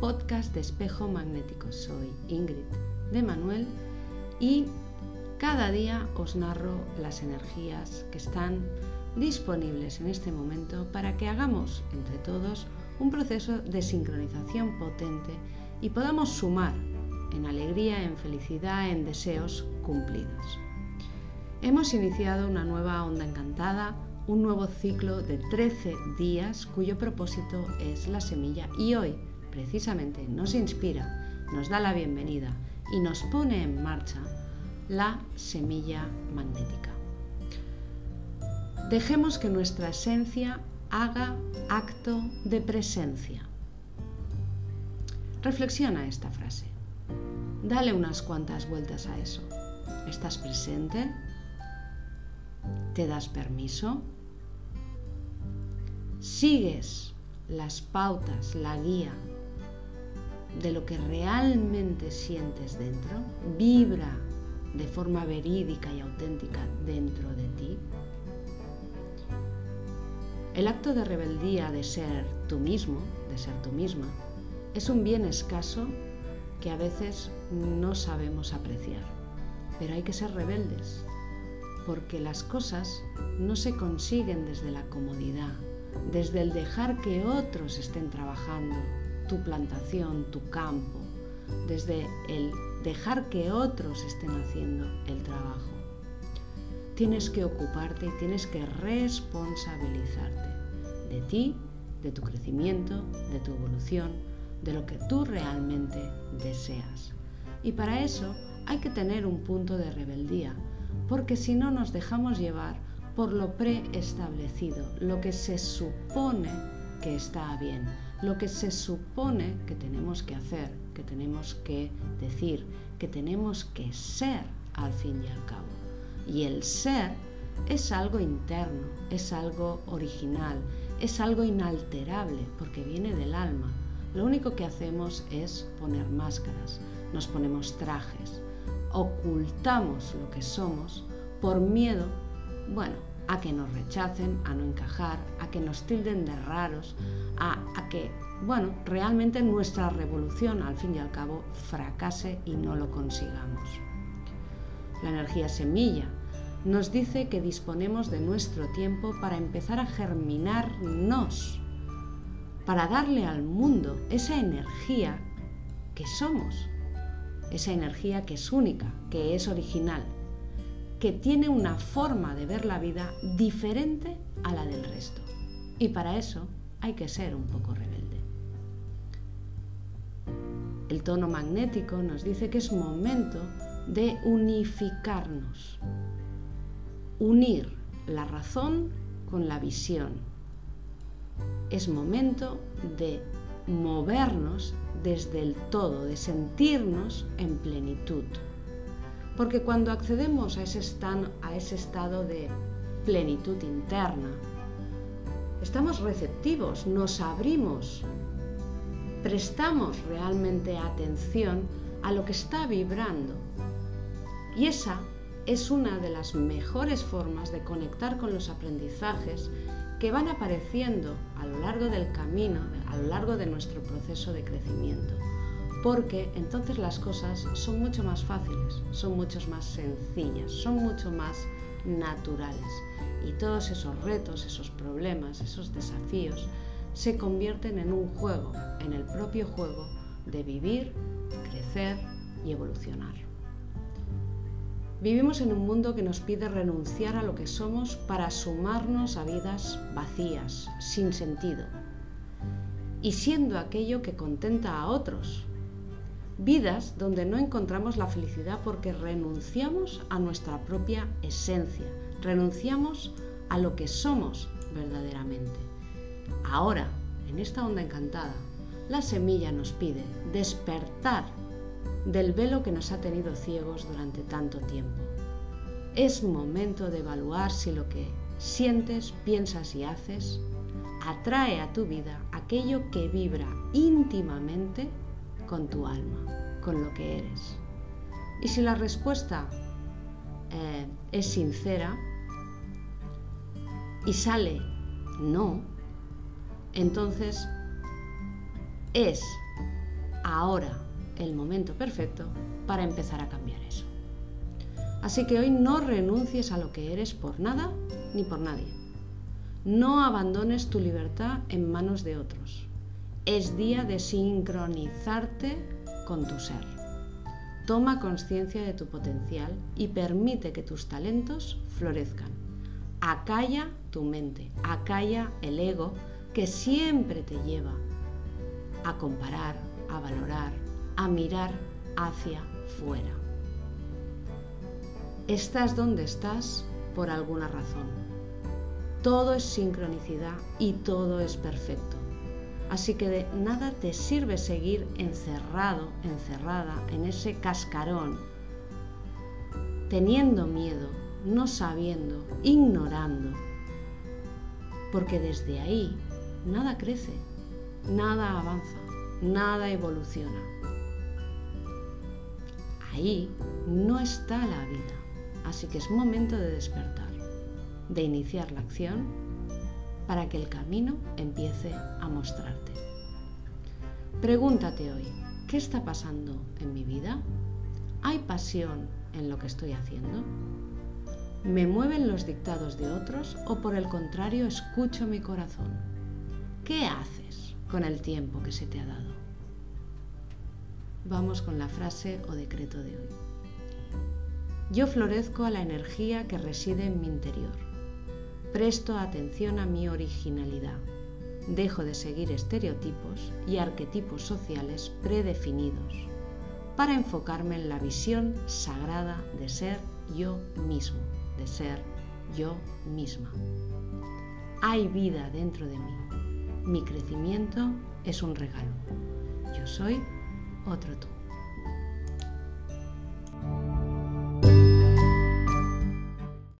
podcast de Espejo Magnético. Soy Ingrid de Manuel y cada día os narro las energías que están disponibles en este momento para que hagamos entre todos un proceso de sincronización potente y podamos sumar en alegría, en felicidad, en deseos cumplidos. Hemos iniciado una nueva onda encantada, un nuevo ciclo de 13 días cuyo propósito es la semilla y hoy precisamente nos inspira, nos da la bienvenida y nos pone en marcha la semilla magnética. Dejemos que nuestra esencia haga acto de presencia. Reflexiona esta frase. Dale unas cuantas vueltas a eso. ¿Estás presente? ¿Te das permiso? ¿Sigues las pautas, la guía de lo que realmente sientes dentro? ¿Vibra de forma verídica y auténtica dentro de ti? El acto de rebeldía de ser tú mismo, de ser tú misma, es un bien escaso que a veces no sabemos apreciar. Pero hay que ser rebeldes, porque las cosas no se consiguen desde la comodidad, desde el dejar que otros estén trabajando tu plantación, tu campo, desde el dejar que otros estén haciendo el trabajo. Tienes que ocuparte y tienes que responsabilizarte de ti, de tu crecimiento, de tu evolución, de lo que tú realmente deseas. Y para eso hay que tener un punto de rebeldía, porque si no nos dejamos llevar por lo preestablecido, lo que se supone que está bien, lo que se supone que tenemos que hacer, que tenemos que decir, que tenemos que ser al fin y al cabo. Y el ser es algo interno, es algo original, es algo inalterable, porque viene del alma. Lo único que hacemos es poner máscaras, nos ponemos trajes, ocultamos lo que somos por miedo, bueno, a que nos rechacen, a no encajar, a que nos tilden de raros, a, que, bueno, realmente nuestra revolución al fin y al cabo fracase y no lo consigamos. La energía semilla nos dice que disponemos de nuestro tiempo para empezar a germinarnos para darle al mundo esa energía que somos, esa energía que es única, que es original, que tiene una forma de ver la vida diferente a la del resto. Y para eso hay que ser un poco rebelde. El tono magnético nos dice que es momento de unificarnos, unir la razón con la visión, es momento de movernos desde el todo, de sentirnos en plenitud. Porque cuando accedemos a ese, a ese estado de plenitud interna, estamos receptivos, nos abrimos, prestamos realmente atención a lo que está vibrando. Y esa es una de las mejores formas de conectar con los aprendizajes que van apareciendo a lo largo del camino, a lo largo de nuestro proceso de crecimiento. Porque entonces las cosas son mucho más fáciles, son mucho más sencillas, son mucho más naturales. Y todos esos retos, esos problemas, esos desafíos se convierten en un juego, en el propio juego de vivir, crecer y evolucionar. Vivimos en un mundo que nos pide renunciar a lo que somos para sumarnos a vidas vacías, sin sentido, y siendo aquello que contenta a otros. Vidas donde no encontramos la felicidad porque renunciamos a nuestra propia esencia, renunciamos a lo que somos verdaderamente. Ahora, en esta onda encantada, la semilla nos pide despertar del velo que nos ha tenido ciegos durante tanto tiempo. Es momento de evaluar si lo que sientes, piensas y haces atrae a tu vida aquello que vibra íntimamente con tu alma, con lo que eres. Y si la respuesta eh, es sincera y sale no, entonces es ahora el momento perfecto para empezar a cambiar eso. Así que hoy no renuncies a lo que eres por nada ni por nadie. No abandones tu libertad en manos de otros. Es día de sincronizarte con tu ser. Toma conciencia de tu potencial y permite que tus talentos florezcan. Acalla tu mente, acalla el ego que siempre te lleva a comparar, a valorar, a mirar hacia fuera. Estás donde estás por alguna razón. Todo es sincronicidad y todo es perfecto. Así que de nada te sirve seguir encerrado, encerrada en ese cascarón, teniendo miedo, no sabiendo, ignorando, porque desde ahí nada crece, nada avanza, nada evoluciona. Ahí no está la vida, así que es momento de despertar, de iniciar la acción para que el camino empiece mostrarte. Pregúntate hoy, ¿qué está pasando en mi vida? ¿Hay pasión en lo que estoy haciendo? ¿Me mueven los dictados de otros o por el contrario escucho mi corazón? ¿Qué haces con el tiempo que se te ha dado? Vamos con la frase o decreto de hoy. Yo florezco a la energía que reside en mi interior. Presto atención a mi originalidad. Dejo de seguir estereotipos y arquetipos sociales predefinidos para enfocarme en la visión sagrada de ser yo mismo de ser yo misma. Hay vida dentro de mí. Mi crecimiento es un regalo. Yo soy otro tú.